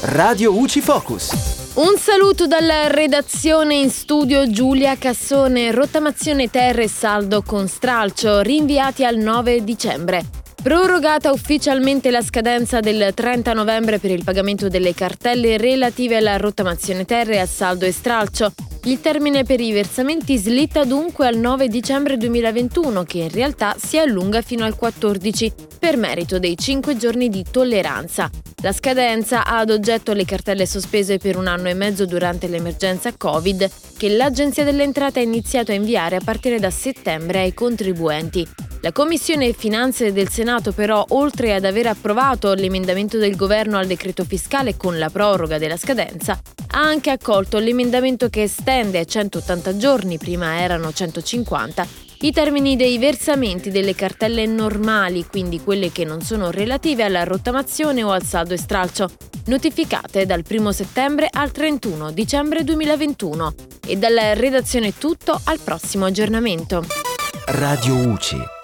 Radio UCI Focus. Un saluto dalla redazione in studio Giulia Cassone, rottamazione terre saldo con stralcio, rinviati al 9 dicembre. Prorogata ufficialmente la scadenza del 30 novembre per il pagamento delle cartelle relative alla rottamazione terre a saldo e stralcio. Il termine per i versamenti slitta dunque al 9 dicembre 2021, che in realtà si allunga fino al 14, per merito dei 5 giorni di tolleranza. La scadenza ha ad oggetto le cartelle sospese per un anno e mezzo durante l'emergenza Covid, che l'Agenzia delle Entrate ha iniziato a inviare a partire da settembre ai contribuenti. La Commissione Finanze del Senato però, oltre ad aver approvato l'emendamento del governo al decreto fiscale con la proroga della scadenza, ha anche accolto l'emendamento che estende a 180 giorni, prima erano 150, i termini dei versamenti delle cartelle normali, quindi quelle che non sono relative alla rottamazione o al saldo e stralcio, notificate dal 1 settembre al 31 dicembre 2021. E dalla redazione tutto al prossimo aggiornamento. Radio UCI